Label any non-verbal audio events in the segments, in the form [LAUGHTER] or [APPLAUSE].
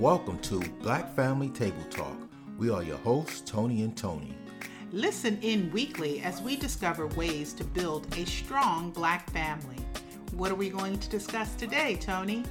Welcome to Black Family Table Talk. We are your hosts, Tony and Tony. Listen in weekly as we discover ways to build a strong black family. What are we going to discuss today, Tony?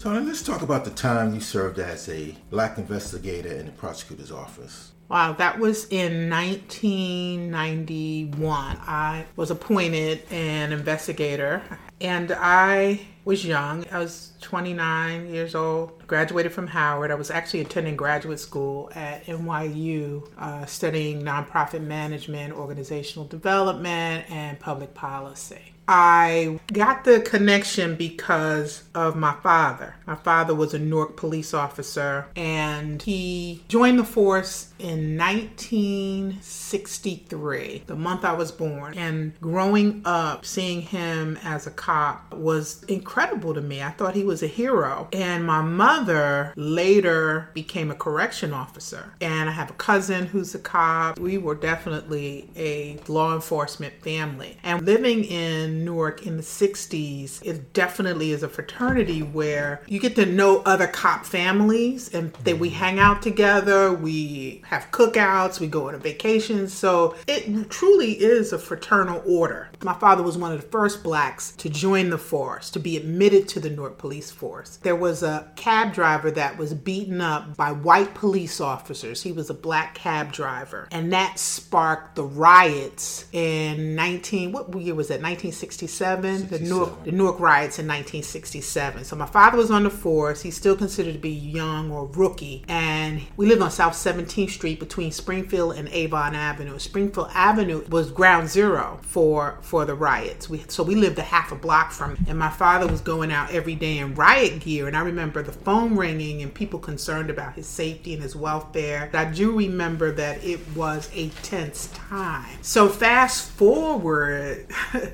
Tony, let's talk about the time you served as a black investigator in the prosecutor's office. Wow, that was in 1991. I was appointed an investigator and I was young. I was 29 years old, graduated from Howard. I was actually attending graduate school at NYU, uh, studying nonprofit management, organizational development, and public policy. I got the connection because of my father. My father was a Newark police officer and he joined the force in 1963, the month I was born. And growing up, seeing him as a cop was incredible to me. I thought he was a hero. And my mother later became a correction officer. And I have a cousin who's a cop. We were definitely a law enforcement family. And living in Newark in the 60s, it definitely is a fraternity where you get to know other cop families and that we hang out together, we have cookouts, we go on vacations. So it truly is a fraternal order. My father was one of the first blacks to join the force, to be admitted to the Newark Police Force. There was a cab driver that was beaten up by white police officers. He was a black cab driver. And that sparked the riots in 19, what year was that? 1960. 1967, the Newark, the Newark riots in 1967. So my father was on the force. He's still considered to be young or rookie. And we lived on South 17th Street between Springfield and Avon Avenue. Springfield Avenue was ground zero for, for the riots. We, so we lived a half a block from. And my father was going out every day in riot gear. And I remember the phone ringing and people concerned about his safety and his welfare. I do remember that it was a tense time. So fast forward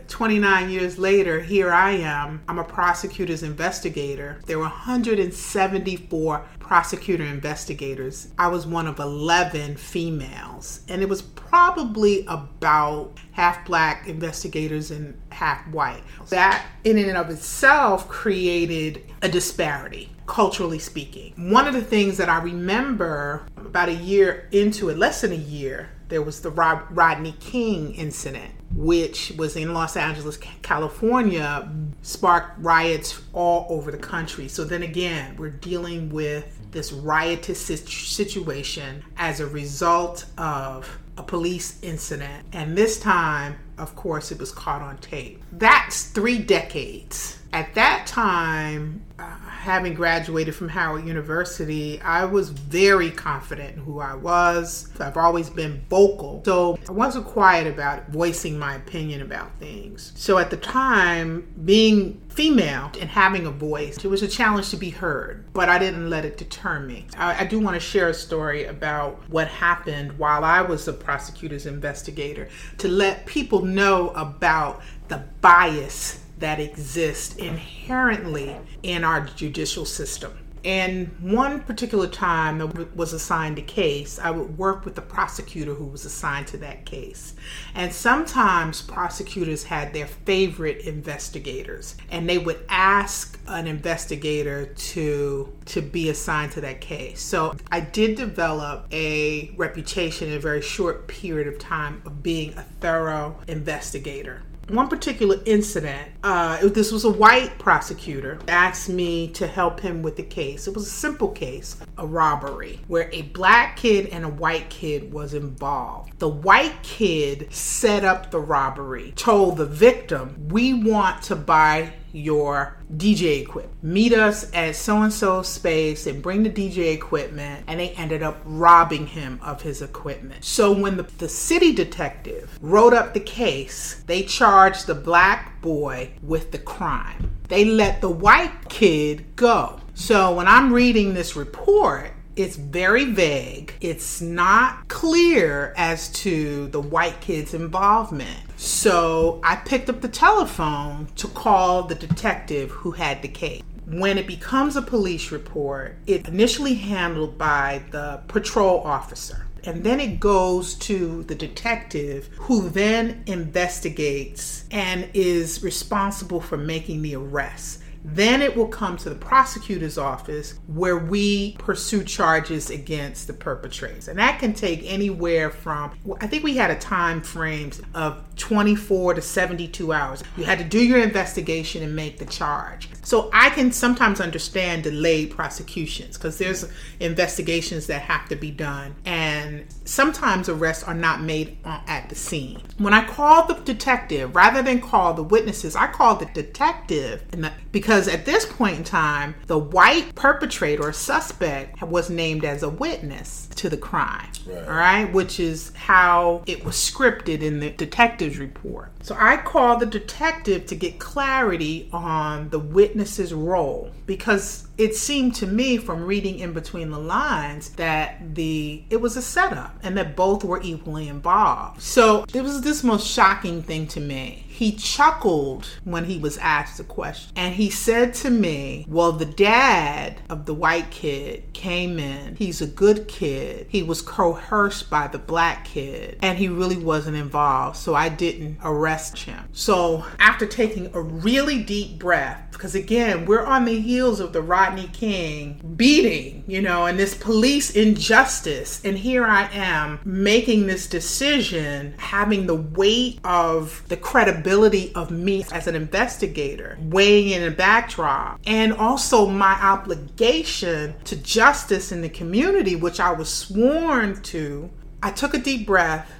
29 [LAUGHS] 29 years later, here I am. I'm a prosecutor's investigator. There were 174 prosecutor investigators. I was one of 11 females, and it was probably about half black investigators and half white. That, in and of itself, created a disparity culturally speaking. One of the things that I remember about a year into it, less than a year, there was the Rodney King incident which was in Los Angeles, California, sparked riots all over the country. So then again, we're dealing with this riotous situation as a result of a police incident. And this time, of course, it was caught on tape. That's three decades. At that time, uh, having graduated from Howard University, I was very confident in who I was. I've always been vocal. So I wasn't quiet about voicing my opinion about things. So at the time, being female and having a voice, it was a challenge to be heard, but I didn't let it deter me. I, I do want to share a story about what happened while I was a prosecutor's investigator to let people know about the bias that exist inherently in our judicial system. And one particular time that was assigned a case, I would work with the prosecutor who was assigned to that case. And sometimes prosecutors had their favorite investigators, and they would ask an investigator to to be assigned to that case. So I did develop a reputation in a very short period of time of being a thorough investigator one particular incident, uh, this was a white prosecutor, asked me to help him with the case. It was a simple case, a robbery, where a black kid and a white kid was involved. The white kid set up the robbery, told the victim, We want to buy your DJ equipment. Meet us at so and so space and bring the DJ equipment. And they ended up robbing him of his equipment. So when the, the city detective wrote up the case, they charged the black boy with the crime. They let the white kid go. So when I'm reading this report, it's very vague. It's not clear as to the white kid's involvement. So I picked up the telephone to call the detective who had the case. When it becomes a police report, it's initially handled by the patrol officer. And then it goes to the detective who then investigates and is responsible for making the arrest. Then it will come to the prosecutor's office where we pursue charges against the perpetrators. And that can take anywhere from, I think we had a time frame of 24 to 72 hours. You had to do your investigation and make the charge. So I can sometimes understand delayed prosecutions because there's investigations that have to be done. And sometimes arrests are not made at the scene. When I called the detective, rather than call the witnesses, I called the detective the, because at this point in time, the white perpetrator or suspect was named as a witness to the crime. Right. All right, which is how it was scripted in the detective's report. So I called the detective to get clarity on the witness's role because it seemed to me from reading in between the lines that the it was a setup and that both were equally involved. So it was this most shocking thing to me he chuckled when he was asked the question. And he said to me, Well, the dad of the white kid came in. He's a good kid. He was coerced by the black kid, and he really wasn't involved. So I didn't arrest him. So after taking a really deep breath, because again, we're on the heels of the Rodney King beating, you know, and this police injustice. And here I am making this decision, having the weight of the credibility of me as an investigator, weighing in a backdrop, and also my obligation to justice in the community, which I was sworn to. I took a deep breath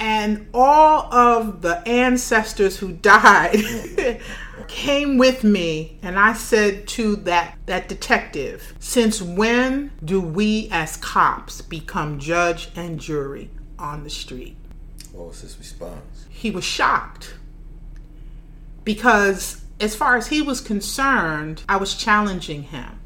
and all of the ancestors who [LAUGHS] died [LAUGHS] came with me and I said to that that detective, since when do we as cops become judge and jury on the street? What was his response? He was shocked. Because as far as he was concerned, I was challenging him.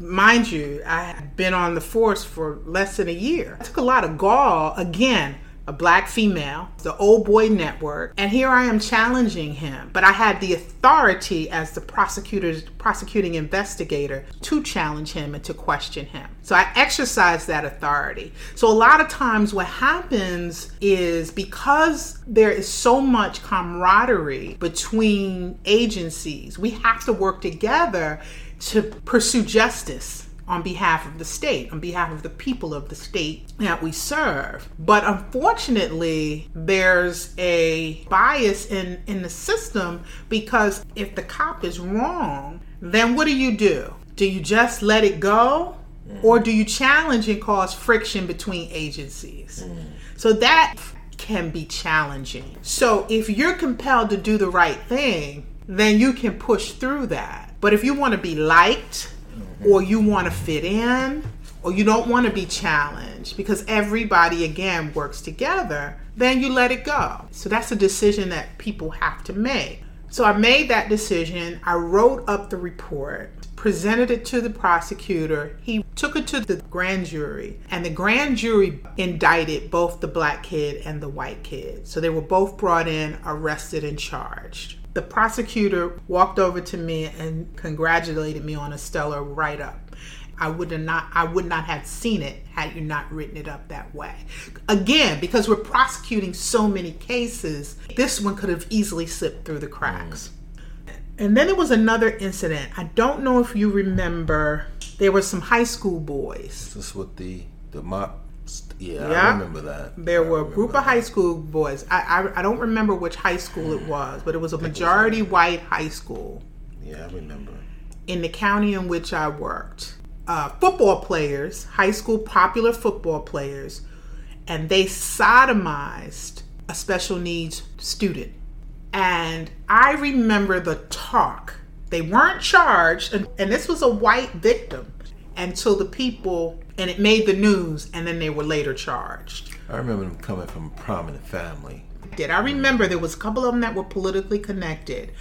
Mind you, I had been on the force for less than a year. I took a lot of gall again a black female, the Old Boy Network, and here I am challenging him. But I had the authority as the prosecutor's prosecuting investigator to challenge him and to question him. So I exercise that authority. So a lot of times what happens is because there is so much camaraderie between agencies, we have to work together to pursue justice on behalf of the state, on behalf of the people of the state that we serve. But unfortunately, there's a bias in, in the system because if the cop is wrong, then what do you do? Do you just let it go? Or do you challenge and cause friction between agencies? Mm. So that can be challenging. So if you're compelled to do the right thing, then you can push through that. But if you want to be liked, or you want to fit in or you don't want to be challenged because everybody again works together, then you let it go. So that's a decision that people have to make. So I made that decision. I wrote up the report, presented it to the prosecutor. He took it to the grand jury, and the grand jury indicted both the black kid and the white kid. So they were both brought in, arrested, and charged. The prosecutor walked over to me and congratulated me on a stellar write up. I would not I would not have seen it had you not written it up that way. Again, because we're prosecuting so many cases, this one could have easily slipped through the cracks. And then there was another incident. I don't know if you remember. There were some high school boys. This with the the mock yeah, yeah, I remember that. There I were a group that. of high school boys. I, I, I don't remember which high school it was, but it was a majority was white high school. Yeah, I remember. In the county in which I worked, uh, football players, high school popular football players, and they sodomized a special needs student. And I remember the talk. They weren't charged, and, and this was a white victim until the people and it made the news and then they were later charged. I remember them coming from a prominent family. Did I remember there was a couple of them that were politically connected.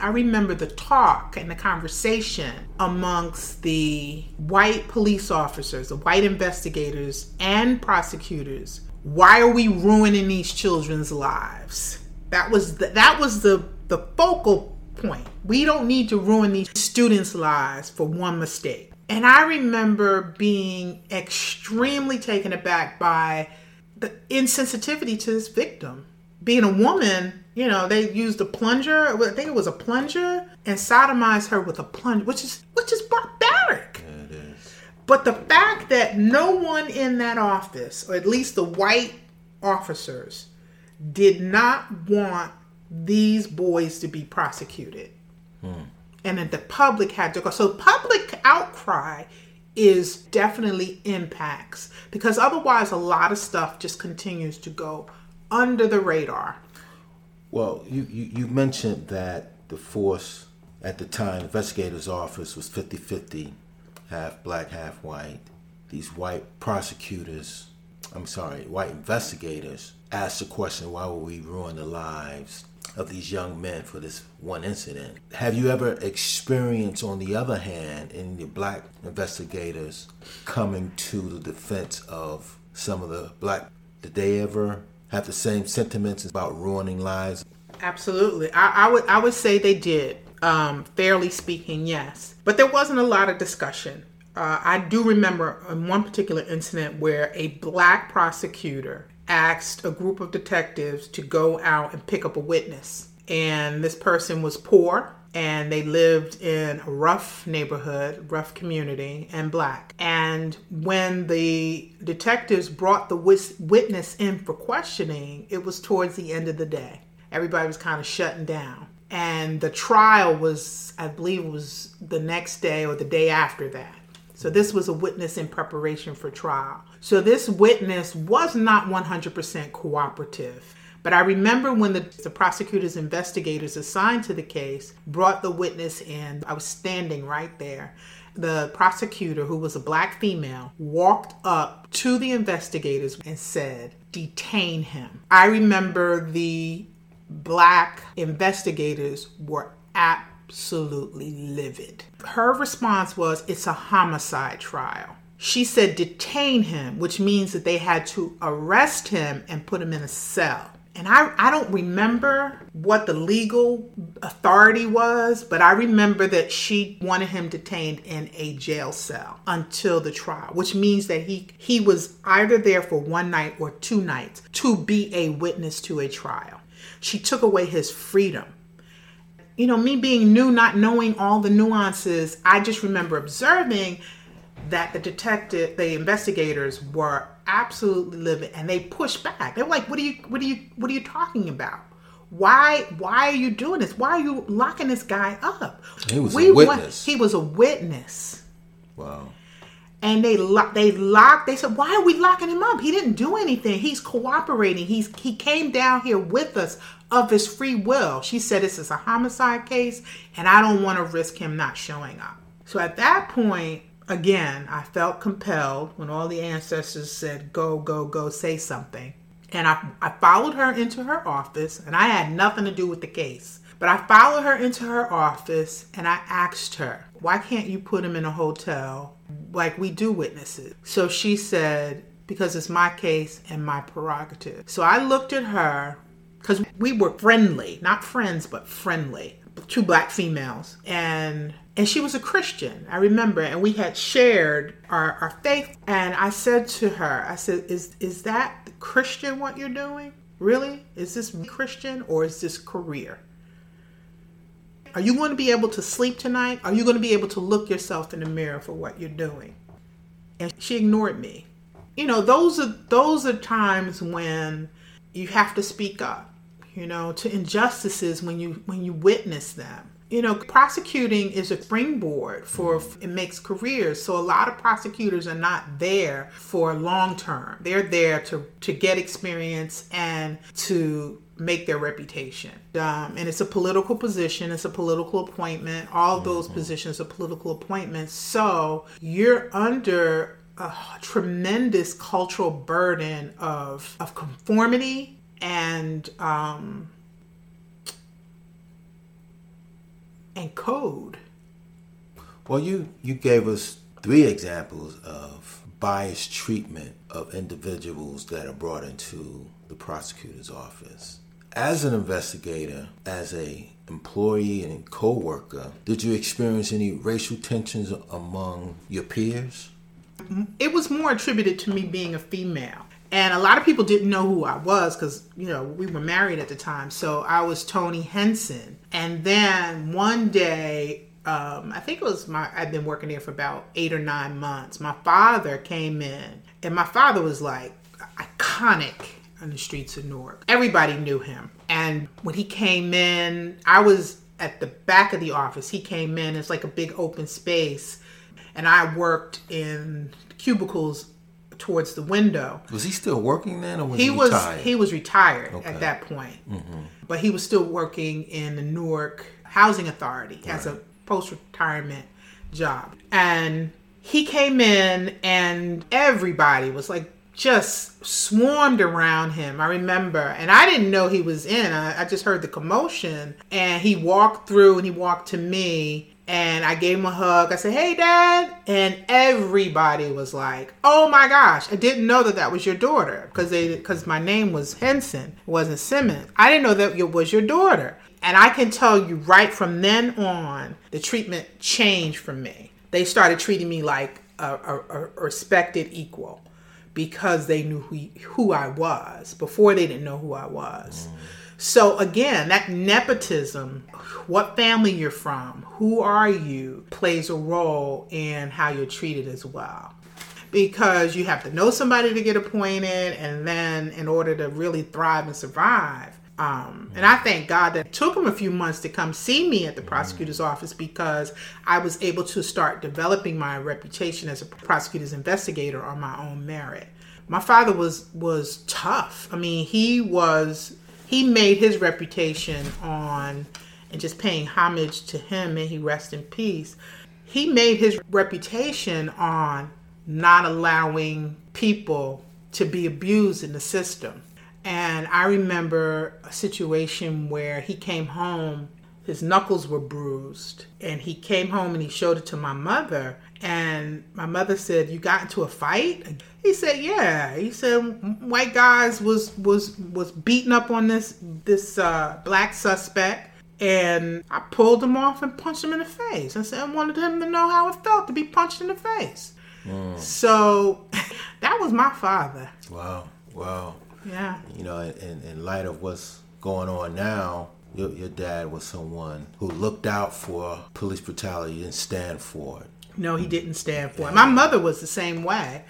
I remember the talk and the conversation amongst the white police officers, the white investigators and prosecutors. Why are we ruining these children's lives? That was the, that was the the focal point. We don't need to ruin these students' lives for one mistake. And I remember being extremely taken aback by the insensitivity to this victim. Being a woman, You know, they used a plunger. I think it was a plunger, and sodomized her with a plunger, which is which is barbaric. Yeah, it is. But the fact that no one in that office, or at least the white officers, did not want these boys to be prosecuted. Hmm. And that the public had to go. So public outcry is definitely impacts because otherwise a lot of stuff just continues to go under the radar. Well, you, you, you mentioned that the force at the time, investigator's office was 50 50, half black, half white. These white prosecutors, I'm sorry, white investigators asked the question why would we ruin the lives of these young men for this one incident? Have you ever experienced, on the other hand, in the black investigators coming to the defense of some of the black? Did they ever have the same sentiments about ruining lives? Absolutely. I, I would I would say they did. Um, fairly speaking, yes. But there wasn't a lot of discussion. Uh, I do remember in one particular incident where a black prosecutor asked a group of detectives to go out and pick up a witness. And this person was poor and they lived in a rough neighborhood, rough community, and black. And when the detectives brought the witness in for questioning, it was towards the end of the day. Everybody was kind of shutting down. And the trial was, I believe, was the next day or the day after that. So this was a witness in preparation for trial. So this witness was not 100% cooperative. But I remember when the, the prosecutors, investigators assigned to the case brought the witness in, I was standing right there. The prosecutor, who was a black female, walked up to the investigators and said, Detain him. I remember the black investigators were absolutely livid. Her response was, It's a homicide trial. She said, Detain him, which means that they had to arrest him and put him in a cell. And I, I don't remember what the legal authority was, but I remember that she wanted him detained in a jail cell until the trial, which means that he, he was either there for one night or two nights to be a witness to a trial. She took away his freedom you know, me being new, not knowing all the nuances, I just remember observing that the detective, the investigators were absolutely livid and they pushed back. They were like, "What are you? What are you? What are you talking about? Why? Why are you doing this? Why are you locking this guy up?" He was a went- witness. he was a witness, Wow. and they they locked. They said, "Why are we locking him up? He didn't do anything. He's cooperating. He's he came down here with us of his free will." She said, "This is a homicide case, and I don't want to risk him not showing up." So at that point, again, I felt compelled when all the ancestors said, "Go, go, go, say something." And I, I followed her into her office, and I had nothing to do with the case. But I followed her into her office and I asked her, Why can't you put him in a hotel like we do witnesses? So she said, Because it's my case and my prerogative. So I looked at her because we were friendly, not friends, but friendly, two black females. And and she was a Christian, I remember, and we had shared our, our faith. And I said to her, I said, Is is that Christian what you're doing? Really? Is this Christian or is this career? Are you going to be able to sleep tonight? Are you going to be able to look yourself in the mirror for what you're doing? And she ignored me. You know, those are those are times when you have to speak up, you know, to injustices when you when you witness them. You know, prosecuting is a springboard for it makes careers. So a lot of prosecutors are not there for long term. They're there to to get experience and to make their reputation. Um, and it's a political position, it's a political appointment. All those positions are political appointments. So you're under a tremendous cultural burden of, of conformity and um, and code. Well, you, you gave us three examples of biased treatment of individuals that are brought into the prosecutor's office. As an investigator, as a employee and co-worker, did you experience any racial tensions among your peers? Mm-hmm. It was more attributed to me being a female. And a lot of people didn't know who I was because, you know, we were married at the time. So I was Tony Henson. And then one day, um, I think it was my, I'd been working there for about eight or nine months. My father came in, and my father was like iconic on the streets of Newark. Everybody knew him. And when he came in, I was at the back of the office. He came in, it's like a big open space. And I worked in cubicles towards the window. Was he still working then, or was he, he was retired? he was retired Okay. at that point, mm-hmm. but he was still working in the Newark Housing Authority as a post retirement job. And he came in, and everybody was like just swarmed around him. I remember, and I didn't know he was in. I, I just heard the commotion, and he walked through, and he walked to me. And I gave him a hug. I said, "Hey, Dad!" And everybody was like, "Oh my gosh! I didn't know that that was your daughter because they because my name was Henson, wasn't Simmons. I didn't know that it was your daughter." And I can tell you right from then on, the treatment changed for me. They started treating me like a, a, a respected equal because they knew who, who I was. Before they didn't know who I was. So again, that nepotism, what family you're from, who are you, plays a role in how you're treated as well. Because you have to know somebody to get appointed, and then in order to really thrive and survive. Um, and I thank God that it took him a few months to come see me at the prosecutor's office because I was able to start developing my reputation as a prosecutor's investigator on my own merit. My father was was tough. I mean, he was he made his reputation on and just paying homage to him and he rest in peace. He made his reputation on not allowing people to be abused in the system. And I remember a situation where he came home, his knuckles were bruised, and he came home and he showed it to my mother. And my mother said, "You got into a fight?" He said, "Yeah." He said, "White guys was was was beating up on this this uh, black suspect." And I pulled him off and punched him in the face. I said I wanted him to know how it felt to be punched in the face. So [LAUGHS] that was my father. wow, wow. Yeah. You know, in, in light of what's going on now, your, your dad was someone who looked out for police brutality and stand for it. No, he didn't stand for it. My mother was the same way.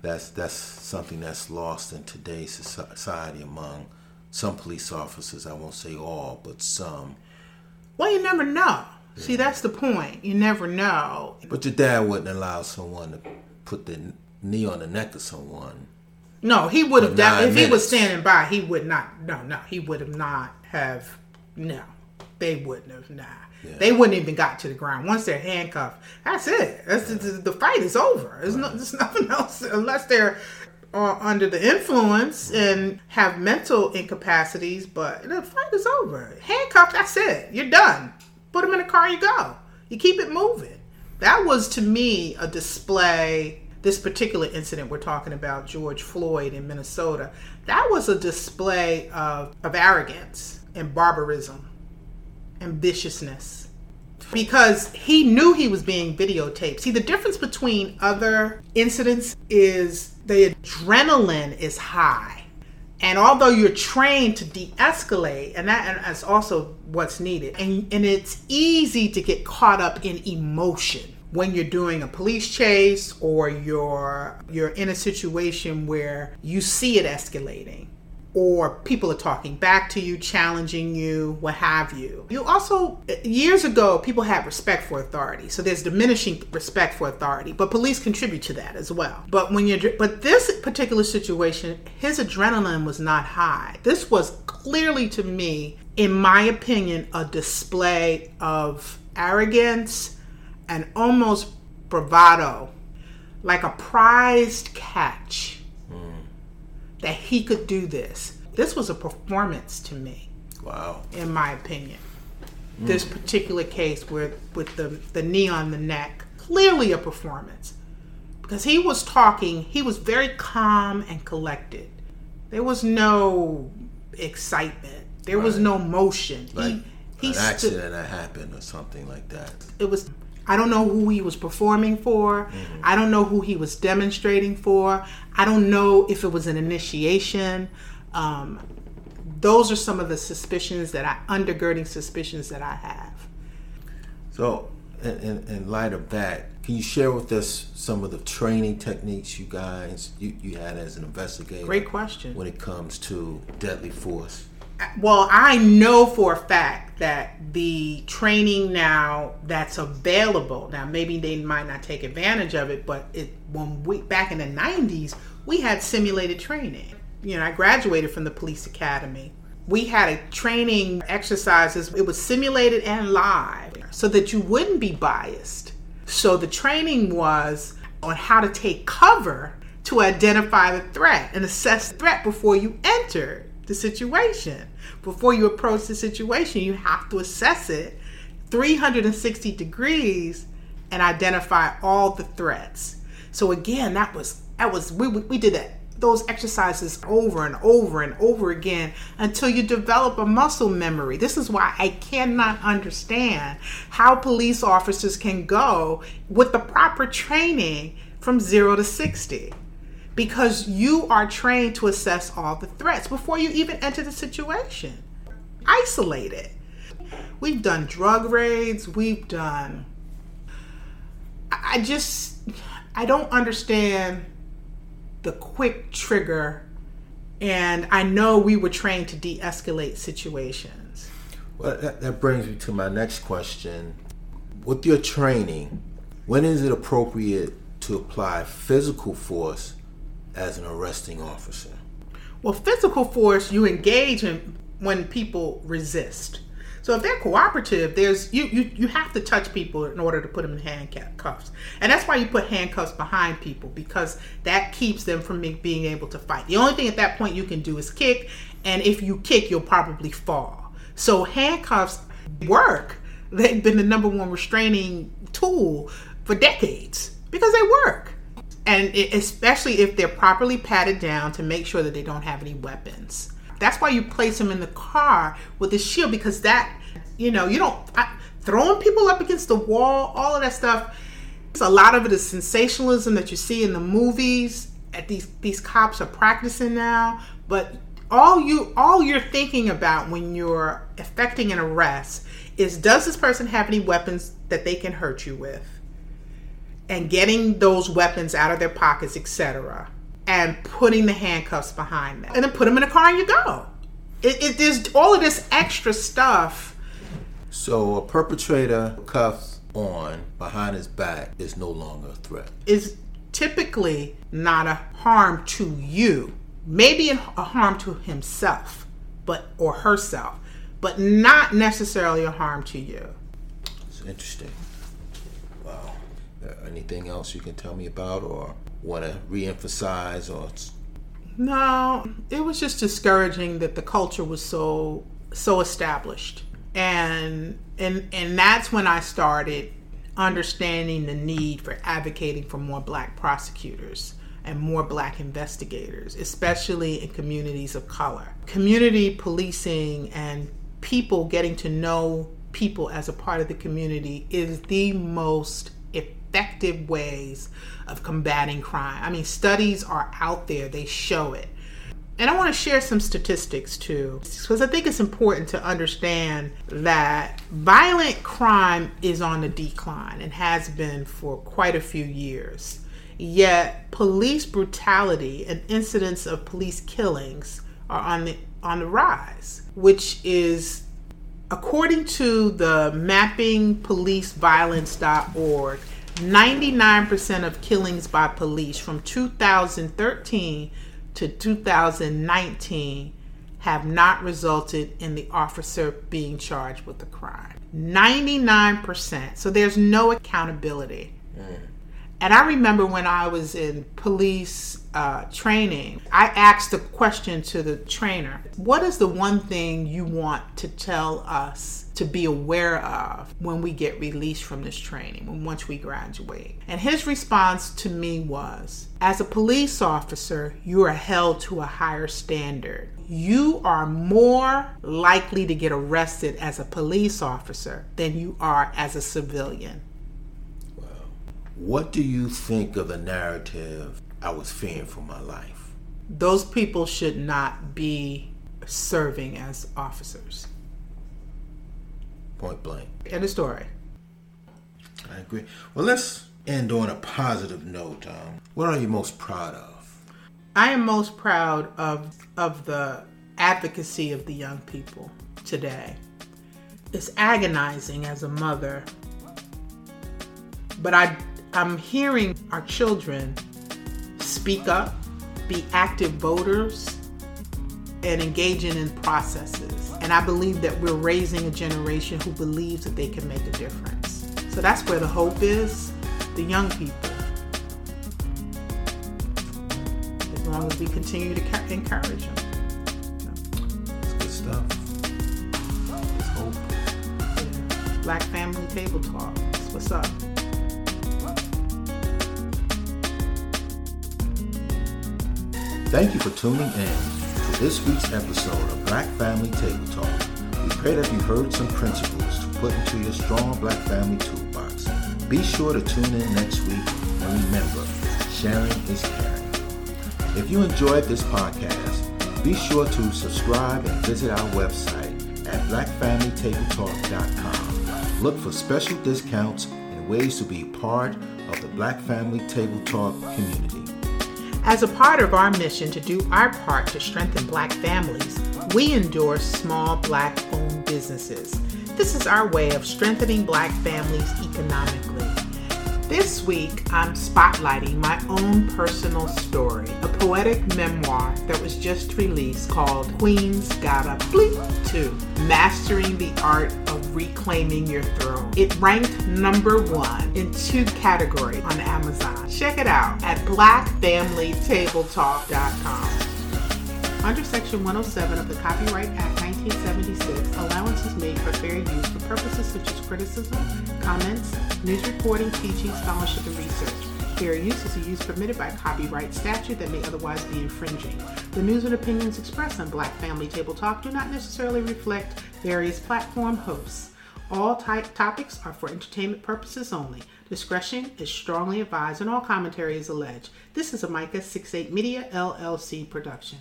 That's that's something that's lost in today's society among some police officers. I won't say all, but some. Well, you never know. See, that's the point. You never know. But your dad wouldn't allow someone to put the knee on the neck of someone. No, he would have For done nine if he was standing by. He would not. No, no, he would have not have. No, they wouldn't have. Nah, they wouldn't even got to the ground once they're handcuffed. That's it. That's the, the fight is over. There's no. There's [LAUGHS] nothing else unless they're uh, under the influence and have mental incapacities. But the fight is over. Handcuffed. That's it. You're done. Put them in the car. You go. You keep it moving. That was to me a display. This particular incident we're talking about, George Floyd in Minnesota, that was a display of, of arrogance and barbarism and viciousness because he knew he was being videotaped. See, the difference between other incidents is the adrenaline is high. And although you're trained to de-escalate, and that and that's also what's needed, and and it's easy to get caught up in emotion when you're doing a police chase or you're you're in a situation where you see it escalating or people are talking back to you, challenging you, what have you. You also, years ago, people had respect for authority. So there's diminishing respect for authority, but police contribute to that as well. But when you're, but this particular situation, his adrenaline was not high. This was clearly to me, in my opinion, a display of arrogance and almost bravado, like a prized catch that he could do this. This was a performance to me, Wow. in my opinion. This particular case with with the the knee on the neck, clearly a performance, because he was talking. He was very calm and collected. There was no excitement. There was no motion. Like he he an accident that happened or something like that. it was I don't know who he was performing for. Mm-hmm. I don't know who he was demonstrating for. I don't know if it was an initiation. Um, those are some of the suspicions that I, undergirding suspicions that I have. So, in, in, in light of that, can you share with us some of the training techniques you guys you, you had as an investigator? Great question. When it comes to deadly force well, I know for a fact that the training now that's available now, maybe they might not take advantage of it, but it when we back in the '90s, we had simulated training. You know, I graduated from the police academy. We had a training exercises. It was simulated and live, so that you wouldn't be biased. So the training was on how to take cover to identify the threat and assess the threat before you enter the situation. Before you approach the situation, you have to assess it 360 degrees and identify all the threats. So again, that was that was we we did that those exercises over and over and over again until you develop a muscle memory. This is why I cannot understand how police officers can go with the proper training from 0 to 60 because you are trained to assess all the threats before you even enter the situation. Isolate it. We've done drug raids, we've done. I just, I don't understand the quick trigger, and I know we were trained to de escalate situations. Well, that, that brings me to my next question. With your training, when is it appropriate to apply physical force as an arresting officer? Well, physical force you engage in when people resist. So if they're cooperative, there's you, you you have to touch people in order to put them in handcuffs, and that's why you put handcuffs behind people because that keeps them from being able to fight. The only thing at that point you can do is kick, and if you kick, you'll probably fall. So handcuffs work. They've been the number one restraining tool for decades because they work and it, especially if they're properly patted down to make sure that they don't have any weapons. That's why you place them in the car with a shield because that, you know, you don't I, throwing people up against the wall, all of that stuff. A lot of it is sensationalism that you see in the movies. At these these cops are practicing now, but all you all you're thinking about when you're effecting an arrest is does this person have any weapons that they can hurt you with? And getting those weapons out of their pockets, etc., and putting the handcuffs behind them, and then put them in a car and you go. It, it there's all of this extra stuff. So a perpetrator cuffs on behind his back is no longer a threat. Is typically not a harm to you, maybe a harm to himself, but or herself, but not necessarily a harm to you. It's interesting Uh, anything else you can tell me about or want to reemphasize or no it was just discouraging that the culture was so so established. And and and that's when i started understanding the need for advocating for more black prosecutors and more black investigators especially in communities of color. Community policing and people getting to know people as a part of the community is the most effective ways of combating crime. I mean, studies are out there, they show it. And I want to share some statistics too, because I think it's important to understand that violent crime is on the decline and has been for quite a few years. Yet, police brutality and incidents of police killings are on the on the rise, which is according to the mappingpoliceviolence.org 99% of killings by police from 2013 to 2019 have not resulted in the officer being charged with the crime. 99%. So there's no accountability. Mm. And I remember when I was in police uh, training, I asked a question to the trainer What is the one thing you want to tell us to be aware of when we get released from this training, when once we graduate? And his response to me was As a police officer, you are held to a higher standard. You are more likely to get arrested as a police officer than you are as a civilian. What do you think of the narrative I was fearing for my life? Those people should not be serving as officers. Point blank. End of story. I agree. Well, let's end on a positive note. Um, what are you most proud of? I am most proud of of the advocacy of the young people today. It's agonizing as a mother, but I I'm hearing our children speak up, be active voters, and engaging in processes. And I believe that we're raising a generation who believes that they can make a difference. So that's where the hope is the young people. As long as we continue to encourage them. It's good stuff. It's hope. Black Family Table Talk. What's up. Thank you for tuning in to this week's episode of Black Family Table Talk. We pray that you heard some principles to put into your strong Black family toolbox. Be sure to tune in next week and remember, sharing is caring. If you enjoyed this podcast, be sure to subscribe and visit our website at blackfamilytabletalk.com. Look for special discounts and ways to be part of the Black Family Table Talk community. As a part of our mission to do our part to strengthen Black families, we endorse small Black owned businesses. This is our way of strengthening Black families economically. This week, I'm spotlighting my own personal story, a poetic memoir that was just released called Queen's Gotta Bleep 2 Mastering the Art of Reclaiming Your Throne. It ranked number one in two categories on Amazon. Check it out at blackfamilytabletalk.com. Under Section 107 of the Copyright Act 1976, allowance is made for fair use for purposes such as criticism, comments, news reporting, teaching, scholarship, and research. Fair use is a use permitted by copyright statute that may otherwise be infringing. The news and opinions expressed on Black Family Table Talk do not necessarily reflect various platform hosts. All type topics are for entertainment purposes only. Discretion is strongly advised and all commentary is alleged. This is a Micah 68 Media LLC production.